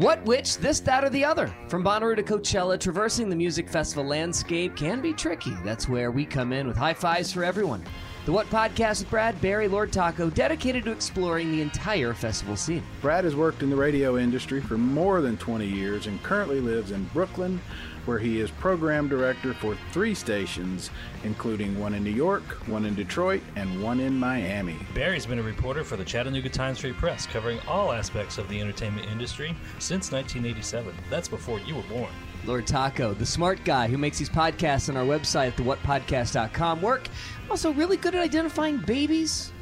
What, which, this, that, or the other? From Bonnaroo to Coachella, traversing the music festival landscape can be tricky. That's where we come in with high fives for everyone. The What Podcast with Brad, Barry, Lord Taco, dedicated to exploring the entire festival scene. Brad has worked in the radio industry for more than 20 years and currently lives in Brooklyn, where he is program director for three stations, including one in New York, one in Detroit, and one in Miami. Barry's been a reporter for the Chattanooga Times Free Press, covering all aspects of the entertainment industry since 1987. That's before you were born. Lord Taco, the smart guy who makes these podcasts on our website at thewhatpodcast.com work. Also, really good at identifying babies,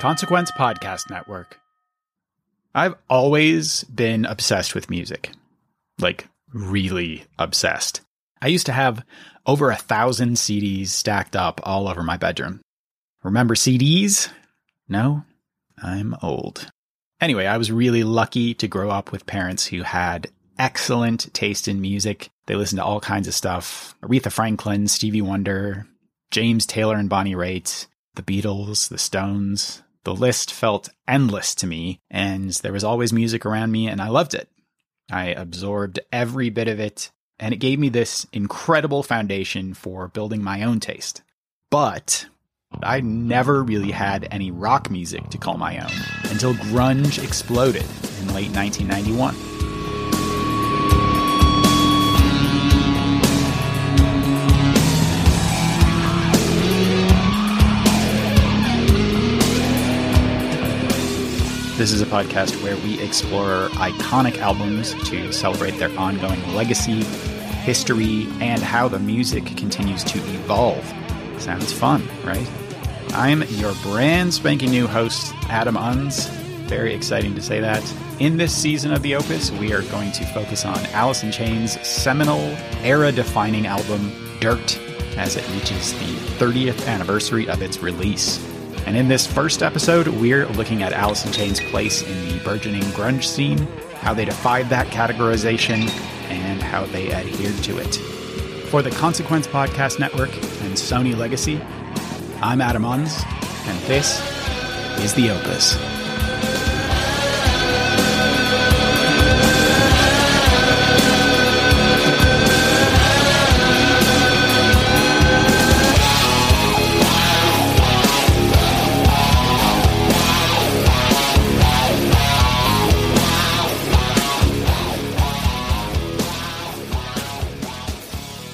Consequence Podcast Network. I've always been obsessed with music. Like, really obsessed. I used to have over a thousand CDs stacked up all over my bedroom. Remember CDs? No? I'm old. Anyway, I was really lucky to grow up with parents who had excellent taste in music. They listened to all kinds of stuff Aretha Franklin, Stevie Wonder, James Taylor and Bonnie Raitt, the Beatles, the Stones, the list felt endless to me, and there was always music around me, and I loved it. I absorbed every bit of it, and it gave me this incredible foundation for building my own taste. But I never really had any rock music to call my own until grunge exploded in late 1991. This is a podcast where we explore iconic albums to celebrate their ongoing legacy, history, and how the music continues to evolve. Sounds fun, right? I'm your brand spanking new host, Adam Unze. Very exciting to say that. In this season of The Opus, we are going to focus on Alice in Chains' seminal, era defining album, Dirt, as it reaches the 30th anniversary of its release. And in this first episode, we're looking at Alice in Chains' place in the burgeoning grunge scene, how they defied that categorization, and how they adhered to it. For the Consequence Podcast Network and Sony Legacy, I'm Adam Unze, and this is The Opus.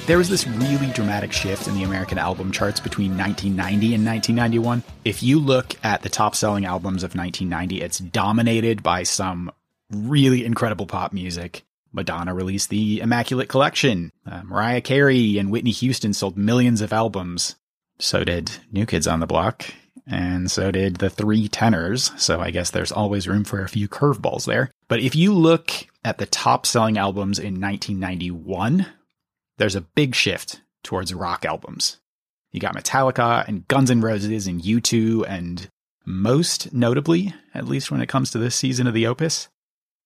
There was this really dramatic shift in the American album charts between 1990 and 1991. If you look at the top selling albums of 1990, it's dominated by some really incredible pop music. Madonna released the Immaculate Collection. Uh, Mariah Carey and Whitney Houston sold millions of albums. So did New Kids on the Block. And so did the Three Tenors. So I guess there's always room for a few curveballs there. But if you look at the top selling albums in 1991, there's a big shift towards rock albums. You got Metallica and Guns N' Roses and U2 and most notably, at least when it comes to this season of the Opus,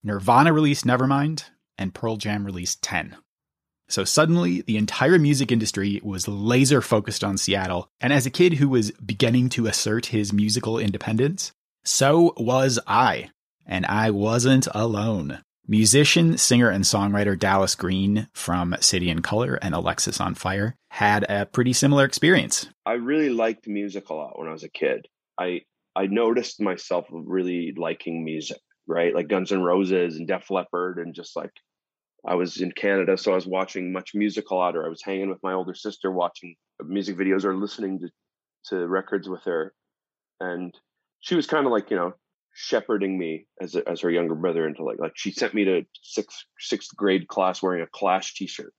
Nirvana released Nevermind and Pearl Jam released 10. So suddenly, the entire music industry was laser focused on Seattle, and as a kid who was beginning to assert his musical independence, so was I. And I wasn't alone. Musician, singer, and songwriter Dallas Green from City and Colour and Alexisonfire had a pretty similar experience. I really liked music a lot when I was a kid. I I noticed myself really liking music, right? Like Guns N' Roses and Def Leppard, and just like I was in Canada, so I was watching MuchMusic a lot, or I was hanging with my older sister watching music videos or listening to to records with her, and she was kind of like you know shepherding me as a, as her younger brother into like like she sent me to sixth sixth grade class wearing a Clash T-shirt.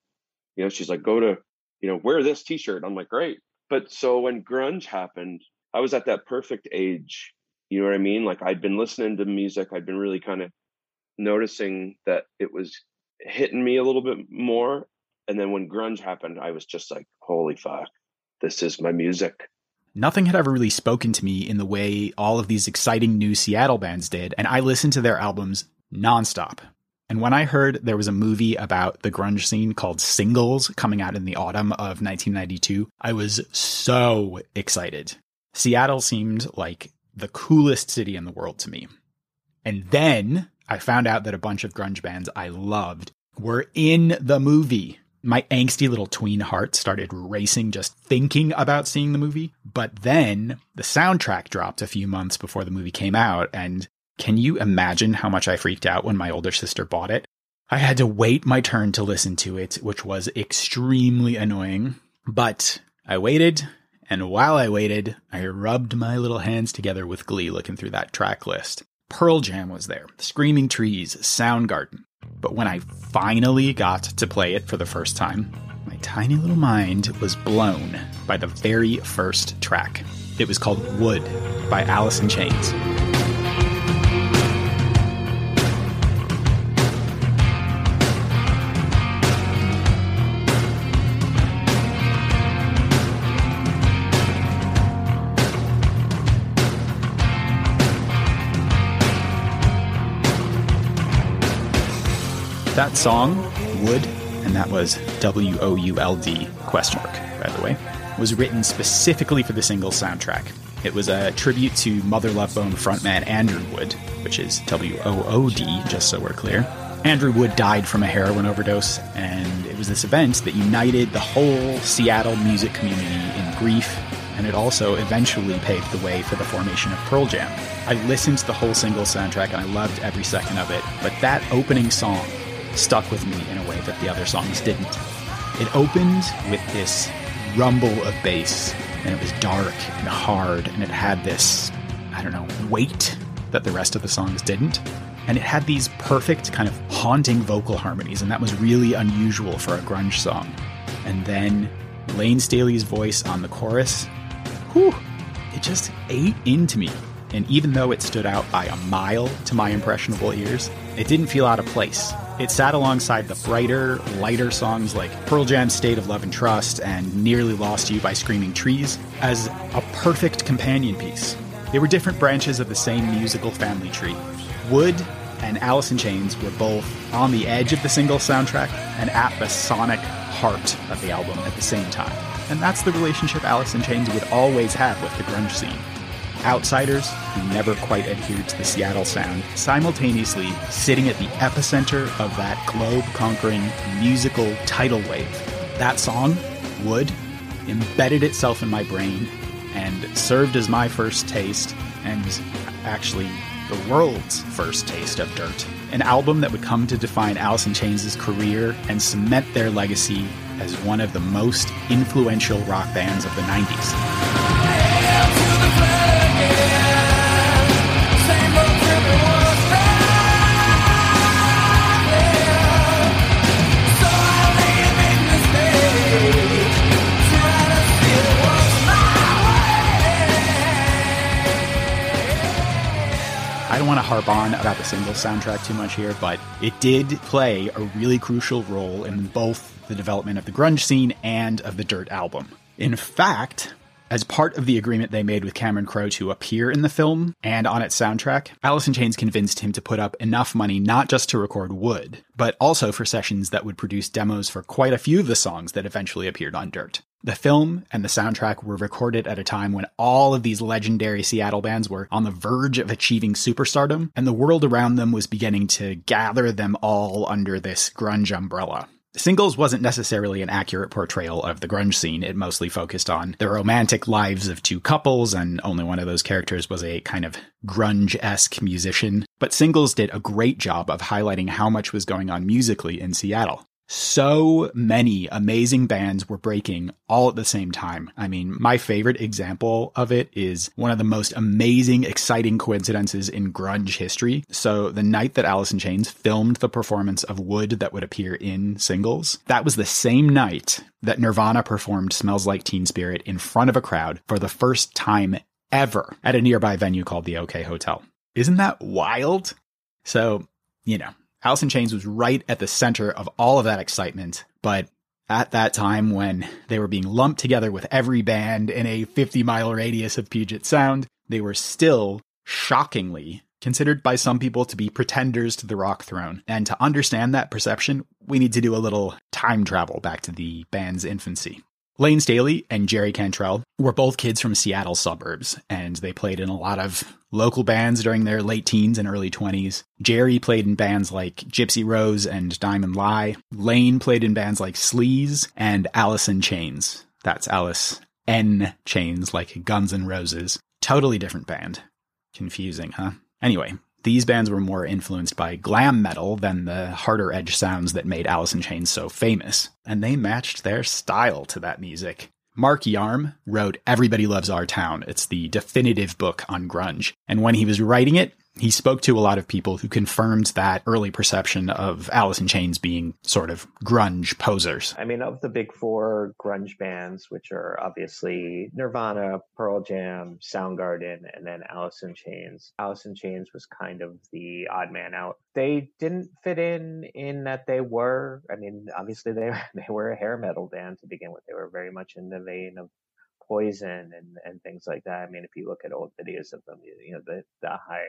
You know, she's like, go to you know wear this T-shirt. I'm like, great. But so when grunge happened, I was at that perfect age. You know what I mean? Like I'd been listening to music. I'd been really kind of noticing that it was hitting me a little bit more. And then when grunge happened, I was just like, holy fuck, this is my music. Nothing had ever really spoken to me in the way all of these exciting new Seattle bands did, and I listened to their albums nonstop. And when I heard there was a movie about the grunge scene called Singles coming out in the autumn of 1992, I was so excited. Seattle seemed like the coolest city in the world to me. And then I found out that a bunch of grunge bands I loved were in the movie. My angsty little tween heart started racing just thinking about seeing the movie. But then the soundtrack dropped a few months before the movie came out. And can you imagine how much I freaked out when my older sister bought it? I had to wait my turn to listen to it, which was extremely annoying. But I waited, and while I waited, I rubbed my little hands together with glee looking through that track list. Pearl Jam was there, Screaming Trees, Soundgarden. But when I finally got to play it for the first time, my tiny little mind was blown by the very first track. It was called Would by Alice in Chains. That song, Would, and that was W O U L D question mark, by the way, was written specifically for the single soundtrack. It was a tribute to Mother Love Bone frontman Andrew Wood, which is W O O D, just so we're clear. Andrew Wood died from a heroin overdose, and it was this event that united the whole Seattle music community in grief, and it also eventually paved the way for the formation of Pearl Jam. I listened to the whole single soundtrack and I loved every second of it, but that opening song stuck with me in a way that the other songs didn't. It opened with this rumble of bass, and it was dark and hard, and it had this, I don't know, weight that the rest of the songs didn't. And it had these perfect kind of haunting vocal harmonies, and that was really unusual for a grunge song. And then Layne Staley's voice on the chorus, whew, it just ate into me. And even though it stood out by a mile to my impressionable ears, it didn't feel out of place. It sat alongside the brighter, lighter songs like Pearl Jam's State of Love and Trust and Nearly Lost You by Screaming Trees as a perfect companion piece. They were different branches of the same musical family tree. Would and Alice in Chains were both on the edge of the single soundtrack and at the sonic heart of the album at the same time. And that's the relationship Alice in Chains would always have with the grunge scene outsiders who never quite adhered to the Seattle sound, simultaneously sitting at the epicenter of that globe conquering musical tidal wave. That song, Would, embedded itself in my brain and served as my first taste, and actually the world's first taste of dirt. An album that would come to define Alice in Chains' career and cement their legacy as one of the most influential rock bands of the 90s. Want to harp on about the single soundtrack too much here, but it did play a really crucial role in both the development of the grunge scene and of the Dirt album. In fact, as part of the agreement they made with Cameron Crowe to appear in the film and on its soundtrack, Alice in Chains convinced him to put up enough money not just to record Would, but also for sessions that would produce demos for quite a few of the songs that eventually appeared on Dirt. The film and the soundtrack were recorded at a time when all of these legendary Seattle bands were on the verge of achieving superstardom, and the world around them was beginning to gather them all under this grunge umbrella. Singles wasn't necessarily an accurate portrayal of the grunge scene. It mostly focused on the romantic lives of two couples, and only one of those characters was a kind of grunge esque musician. But Singles did a great job of highlighting how much was going on musically in Seattle so many amazing bands were breaking all at the same time. I mean, my favorite example of it is one of the most amazing, exciting coincidences in grunge history. So, the night that Alice in Chains filmed the performance of Would that would appear in singles, that was the same night that Nirvana performed Smells Like Teen Spirit in front of a crowd for the first time ever at a nearby venue called the OK Hotel. Isn't that wild? So, you know, Alice in Chains was right at the center of all of that excitement, but at that time when they were being lumped together with every band in a 50 mile radius of Puget Sound, they were still shockingly considered by some people to be pretenders to the rock throne. And to understand that perception, we need to do a little time travel back to the band's infancy. Layne Staley and Jerry Cantrell were both kids from Seattle suburbs, and they played in a lot of local bands during their late teens and early 20s. Jerry played in bands like Gypsy Rose and Diamond Lie. Layne played in bands like Sleaze and Alice in Chains. That's Alice N Chains, like Guns N' Roses. Totally different band. Confusing, huh? Anyway, these bands were more influenced by glam metal than the harder edge sounds that made Alice in Chains so famous, and they matched their style to that music. Mark Yarm wrote Everybody Loves Our Town. It's the definitive book on grunge. And when he was writing it, he spoke to a lot of people who confirmed that early perception of Alice in Chains being sort of grunge posers. I mean, of the big four grunge bands, which are obviously Nirvana, Pearl Jam, Soundgarden, and then Alice in Chains, Alice in Chains was kind of the odd man out. They didn't fit in in that they were, I mean, obviously they they were a hair metal band to begin with. They were very much in the vein of poison and, and things like that. I mean, if you look at old videos of them, you know, the, the high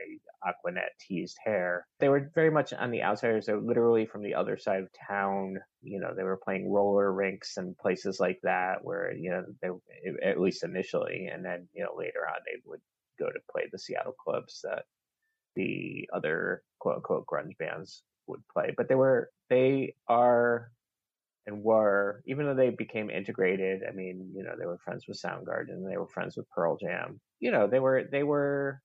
Aqua Net teased hair, they were very much on the outsiders. They're literally from the other side of town. You know, they were playing roller rinks and places like that where, you know, they, at least initially, and then, you know, later on they would go to play the Seattle clubs that the other quote unquote grunge bands would play. But they were, they are and were, even though they became integrated, I mean, you know, they were friends with Soundgarden, they were friends with Pearl Jam. You know, they were they were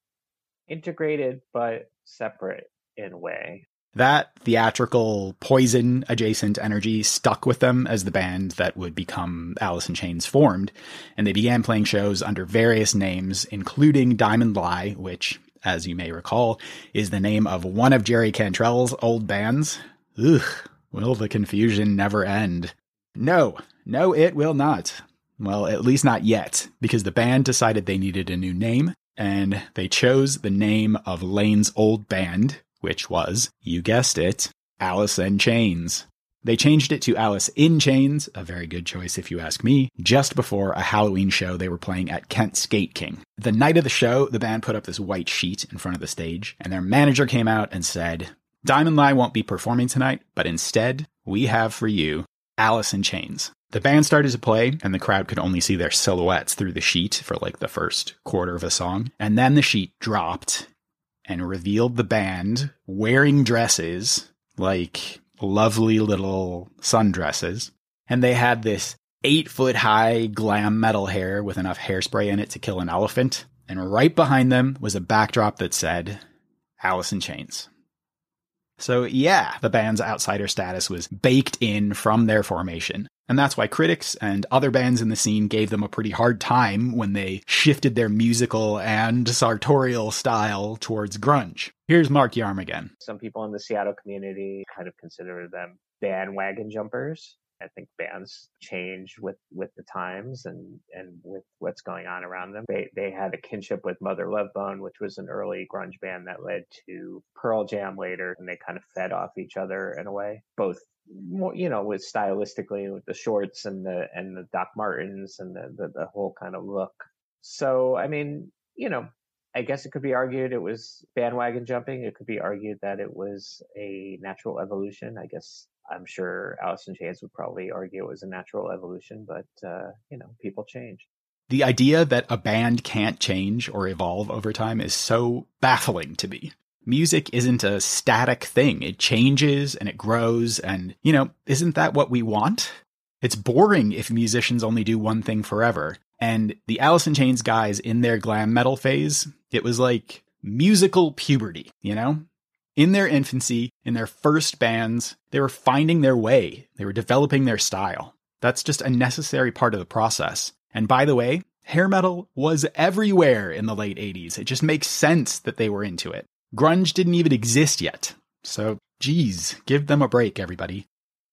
integrated but separate in a way. That theatrical poison adjacent energy stuck with them as the band that would become Alice in Chains formed, and they began playing shows under various names, including Diamond Lie, which, as you may recall, is the name of one of Jerry Cantrell's old bands. Ugh, Will the confusion never end? No, no, it will not. Well, at least not yet, because the band decided they needed a new name, and they chose the name of Layne's old band, which was, you guessed it, Alice in Chains. They changed it to Alice in Chains, a very good choice if you ask me, just before a Halloween show they were playing at Kent Skate King. The night of the show, the band put up this white sheet in front of the stage, and their manager came out and said, Diamond Lie won't be performing tonight, but instead, we have for you Alice in Chains. The band started to play, and the crowd could only see their silhouettes through the sheet for like the first quarter of a song. And then the sheet dropped and revealed the band wearing dresses, like lovely little sundresses. And they had this eight foot high glam metal hair with enough hairspray in it to kill an elephant. And right behind them was a backdrop that said, Alice in Chains. So yeah, the band's outsider status was baked in from their formation. And that's why critics and other bands in the scene gave them a pretty hard time when they shifted their musical and sartorial style towards grunge. Here's Mark Yarm again. Some people in the Seattle community kind of consider them bandwagon jumpers. I think bands change with with the times and and with what's going on around them. They they had a kinship with Mother Love Bone, which was an early grunge band that led to Pearl Jam later, and they kind of fed off each other in a way. Both you know, with stylistically with the shorts and the and the Doc Martens and the, the the whole kind of look. So I mean, you know, I guess it could be argued it was bandwagon jumping. It could be argued that it was a natural evolution. I guess I'm sure Alice in Chains would probably argue it was a natural evolution, but uh, you know, people change. The idea that a band can't change or evolve over time is so baffling to me. music isn't a static thing. It changes and it grows. And, you know, isn't that what we want? It's boring if musicians only do one thing forever. And the Alice in Chains guys in their glam metal phase, it was like musical puberty, you know? In their infancy, in their first bands, they were finding their way. They were developing their style. That's just a necessary part of the process. And by the way, hair metal was everywhere in the late 80s. It just makes sense that they were into it. Grunge didn't even exist yet. So, geez, give them a break, everybody.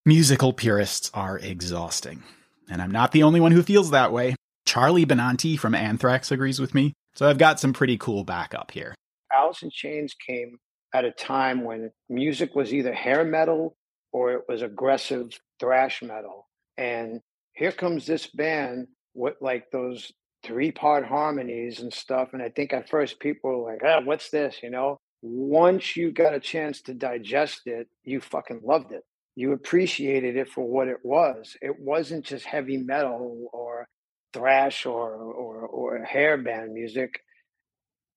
Musical purists are exhausting. And I'm not the only one who feels that way. Charlie Benante from Anthrax agrees with me. So I've got some pretty cool backup here. Alice in Chains came at a time when music was either hair metal or it was aggressive thrash metal. And here comes this band with like those three part harmonies and stuff. And I think at first people were like, ah, what's this? You know, once you got a chance to digest it, you fucking loved it. You appreciated it for what it was. It wasn't just heavy metal or thrash or or or hair band music.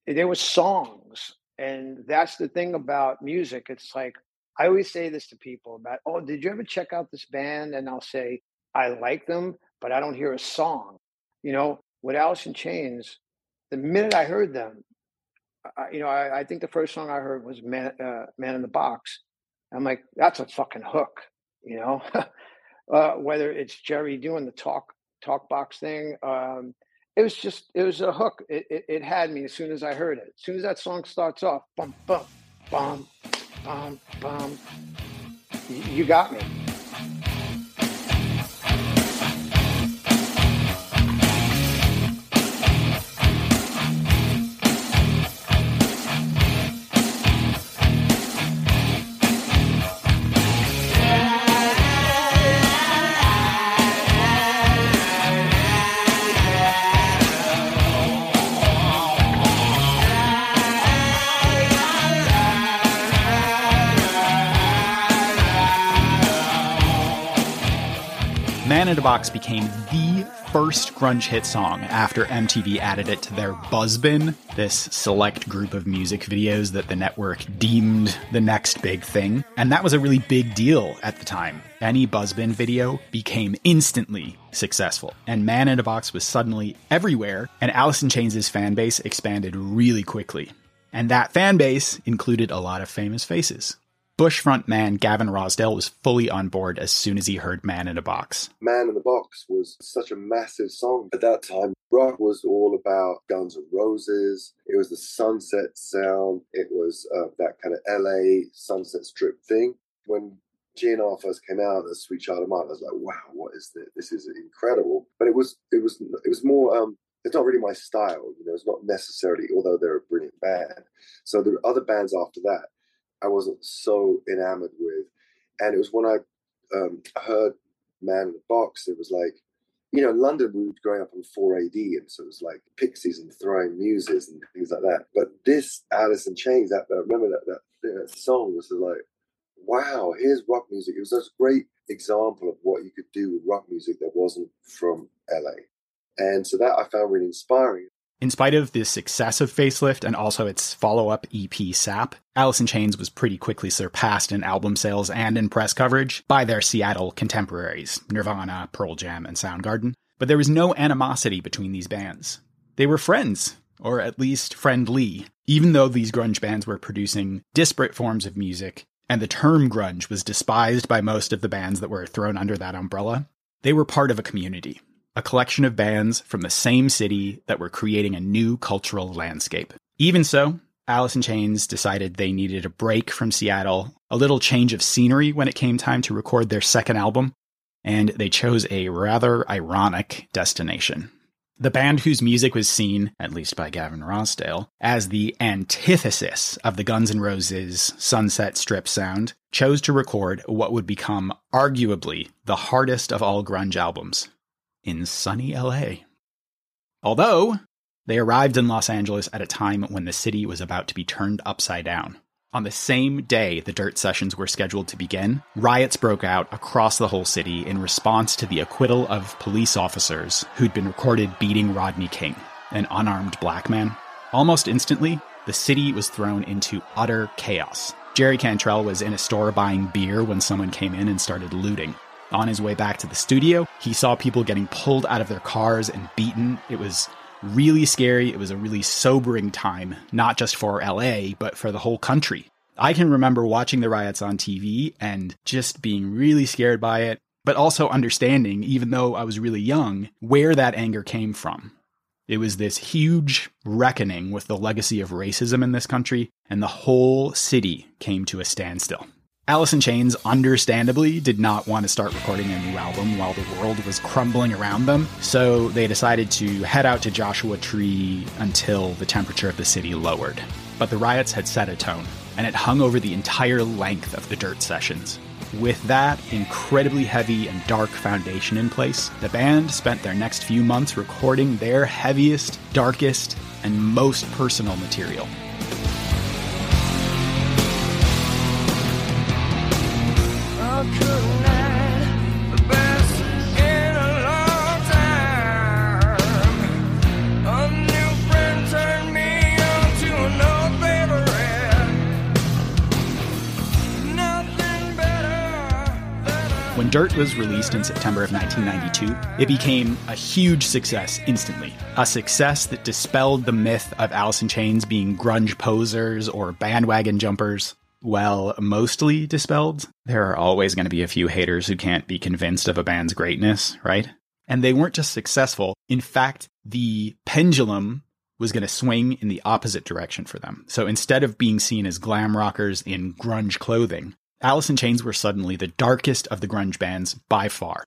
There were songs, and that's the thing about music. It's like I always say this to people about, oh, did you ever check out this band? And I'll say I like them, but I don't hear a song. You know, with Alice in Chains, the minute I heard them, I, you know, I, I, think the first song I heard was Man, uh, Man in the Box. I'm like, that's a fucking hook, you know. uh, whether it's Jerry doing the talk talk box thing, um, it was just it was a hook. It, it, it had me as soon as I heard it. As soon as that song starts off, bum bum bum bum bum, you got me. A Box became the first grunge hit song after MTV added it to their Buzzbin, this select group of music videos that the network deemed the next big thing. And that was a really big deal at the time. Any Buzzbin video became instantly successful, and Man in a Box was suddenly everywhere, and Alice in Chains' fan base expanded really quickly. And that fan base included a lot of famous faces. Bush front man Gavin Rossdale was fully on board as soon as he heard Man in a Box. Man in the Box was such a massive song at that time. Rock was all about Guns N' Roses. It was the sunset sound. It was uh, that kind of LA sunset strip thing. When GNR first came out, the Sweet Child of Mine, I was like, wow, what is this? This is incredible. But it was it was it was more um, it's not really my style, you know, it's not necessarily, although they're a brilliant band. So there were other bands after that I wasn't so enamored with. And it was when I um, heard Man in the Box, it was like, you know, London, we were growing up on 4AD, and so it was like Pixies and Throwing Muses and things like that. But this Alice in Chains, that, I remember that, that, that song was like, wow, here's rock music. It was a great example of what you could do with rock music that wasn't from LA. And so that I found really inspiring. In spite of the success of Facelift and also its follow up EP Sap, Alice in Chains was pretty quickly surpassed in album sales and in press coverage by their Seattle contemporaries, Nirvana, Pearl Jam, and Soundgarden. But there was no animosity between these bands. They were friends, or at least friendly, even though these grunge bands were producing disparate forms of music, and the term grunge was despised by most of the bands that were thrown under that umbrella. They were part of a community, a collection of bands from the same city that were creating a new cultural landscape. Even so, Alice in Chains decided they needed a break from Seattle, a little change of scenery when it came time to record their second album, and they chose a rather ironic destination. The band whose music was seen, at least by Gavin Rossdale, as the antithesis of the Guns N' Roses Sunset Strip sound, chose to record what would become arguably the hardest of all grunge albums, in sunny LA. Although, they arrived in Los Angeles at a time when the city was about to be turned upside down. On the same day the dirt sessions were scheduled to begin, riots broke out across the whole city in response to the acquittal of police officers who'd been recorded beating Rodney King, an unarmed black man. Almost instantly, the city was thrown into utter chaos. Jerry Cantrell was in a store buying beer when someone came in and started looting. On his way back to the studio, he saw people getting pulled out of their cars and beaten. It was really scary. It was a really sobering time, not just for LA, but for the whole country. I can remember watching the riots on TV and just being really scared by it, but also understanding, even though I was really young, where that anger came from. It was this huge reckoning with the legacy of racism in this country, and the whole city came to a standstill. Alice in Chains, understandably, did not want to start recording a new album while the world was crumbling around them, so they decided to head out to Joshua Tree until the temperature of the city lowered. But the riots had set a tone, and it hung over the entire length of the dirt sessions. With that incredibly heavy and dark foundation in place, the band spent their next few months recording their heaviest, darkest, and most personal material. When Dirt was released in September of 1992, it became a huge success instantly. A success that dispelled the myth of Alice in Chains being grunge posers or bandwagon jumpers. Well, mostly dispelled. There are always going to be a few haters who can't be convinced of a band's greatness, right? And they weren't just successful. In fact, the pendulum was going to swing in the opposite direction for them. So instead of being seen as glam rockers in grunge clothing, Alice in Chains were suddenly the darkest of the grunge bands by far.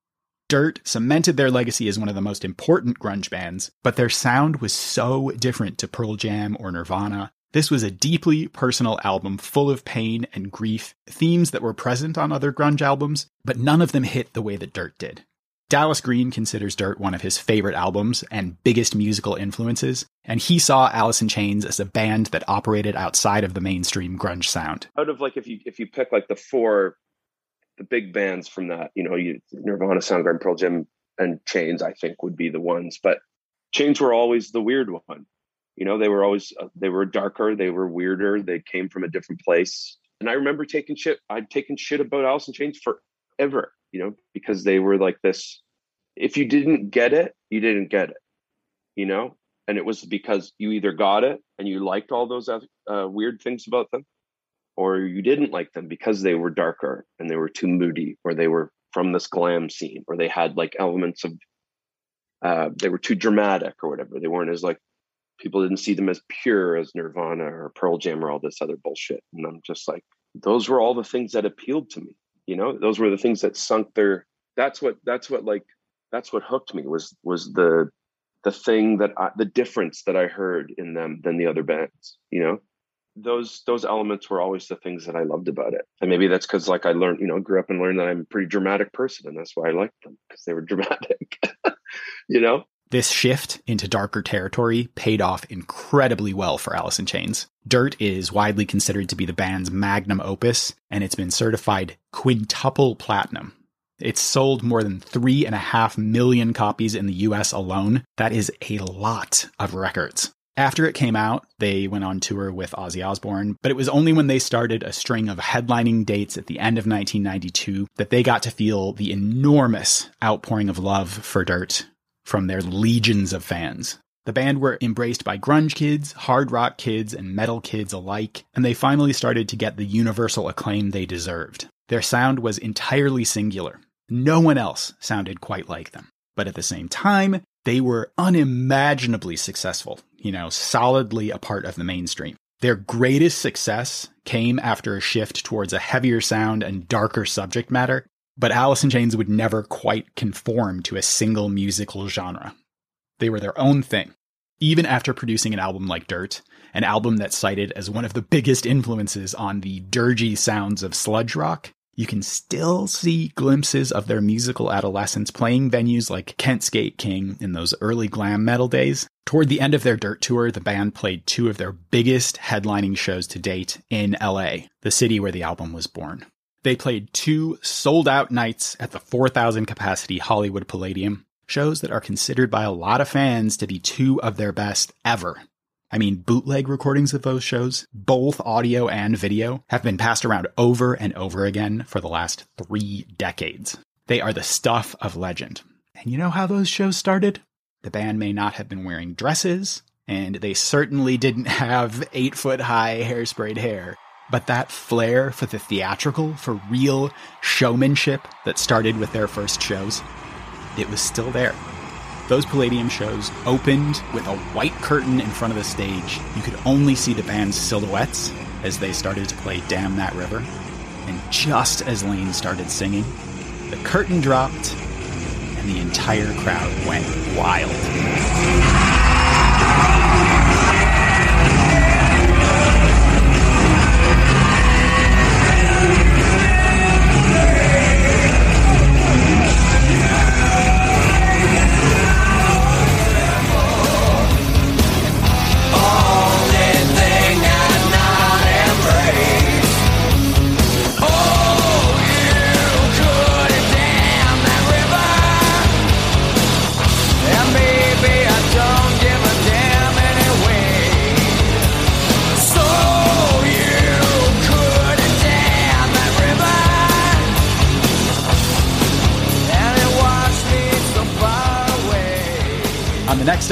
Dirt cemented their legacy as one of the most important grunge bands, but their sound was so different to Pearl Jam or Nirvana. This was a deeply personal album full of pain and grief, themes that were present on other grunge albums, but none of them hit the way that Dirt did. Dallas Green considers Dirt one of his favorite albums and biggest musical influences, and he saw Alice in Chains as a band that operated outside of the mainstream grunge sound. Out of like if you if you pick like the four the big bands from that, you know, you Nirvana, Soundgarden, Pearl Jam, and Chains, I think would be the ones. But Chains were always the weird one. You know, they were always uh, they were darker, they were weirder, they came from a different place. And I remember taking shit. I'd taken shit about Alice in Chains forever you know, because they were like this. If you didn't get it, you didn't get it, you know, and it was because you either got it and you liked all those uh, weird things about them, or you didn't like them because they were darker and they were too moody, or they were from this glam scene, or they had like elements of, uh, they were too dramatic or whatever. They weren't as like people didn't see them as pure as Nirvana or Pearl Jam or all this other bullshit. And I'm just like, those were all the things that appealed to me you know? Those were the things that sunk their that's what that's what like that's what hooked me was was the the thing that I, the difference that i heard in them than the other bands you know? Those those elements were always the things that i loved about it. And maybe that's because like i learned you know grew up and learned that i'm a pretty dramatic person and that's why i liked them because they were dramatic you know this shift into darker territory paid off incredibly well for Alice in Chains. Dirt is widely considered to be the band's magnum opus, and it's been certified quintuple platinum. It's sold more than three and a half million copies in the US alone. That is a lot of records. After it came out, they went on tour with Ozzy Osbourne, but it was only when they started a string of headlining dates at the end of 1992 that they got to feel the enormous outpouring of love for Dirt from their legions of fans. The band were embraced by grunge kids, hard rock kids, and metal kids alike, and they finally started to get the universal acclaim they deserved. Their sound was entirely singular. No one else sounded quite like them. But at the same time, they were unimaginably successful, you know, solidly a part of the mainstream. Their greatest success came after a shift towards a heavier sound and darker subject matter but Alice in Chains would never quite conform to a single musical genre. They were their own thing. Even after producing an album like Dirt, an album that's cited as one of the biggest influences on the dirgy sounds of sludge rock, you can still see glimpses of their musical adolescence playing venues like Kent Skate King in those early glam metal days. Toward the end of their Dirt tour, the band played two of their biggest headlining shows to date in LA, the city where the album was born. They played two sold out nights at the 4,000 capacity Hollywood Palladium, shows that are considered by a lot of fans to be two of their best ever. I mean, bootleg recordings of those shows, both audio and video, have been passed around over and over again for the last three decades. They are the stuff of legend. And you know how those shows started? The band may not have been wearing dresses, and they certainly didn't have eight foot high hairsprayed hair. But that flair for the theatrical, for real showmanship that started with their first shows, it was still there. Those Palladium shows opened with a white curtain in front of the stage. You could only see the band's silhouettes as they started to play Damn That River. And just as Layne started singing, the curtain dropped and the entire crowd went wild.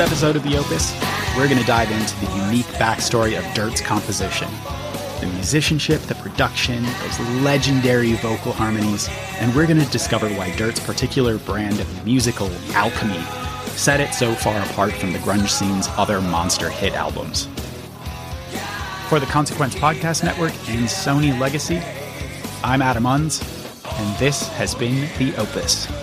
Episode of The Opus, we're going to dive into the unique backstory of Dirt's composition. The musicianship, the production, those legendary vocal harmonies, and we're going to discover why Dirt's particular brand of musical alchemy set it so far apart from the grunge scene's other monster hit albums. For the Consequence Podcast Network and Sony Legacy, I'm Adam Unze, and this has been The Opus.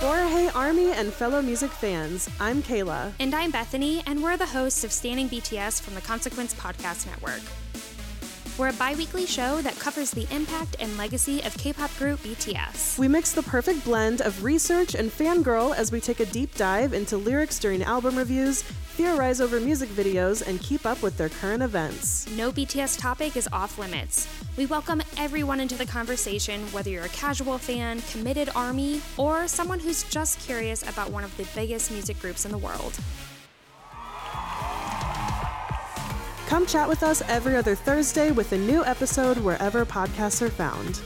For Hey Army and fellow music fans, I'm Kayla. And I'm Bethany, and we're the hosts of Standing BTS from the Consequence Podcast Network. We're a bi weekly show that covers the impact and legacy of K pop group BTS. We mix the perfect blend of research and fangirl as we take a deep dive into lyrics during album reviews, theorize over music videos, and keep up with their current events. No BTS topic is off limits. We welcome everyone into the conversation, whether you're a casual fan, committed army, or someone who's just curious about one of the biggest music groups in the world. Come chat with us every other Thursday with a new episode wherever podcasts are found.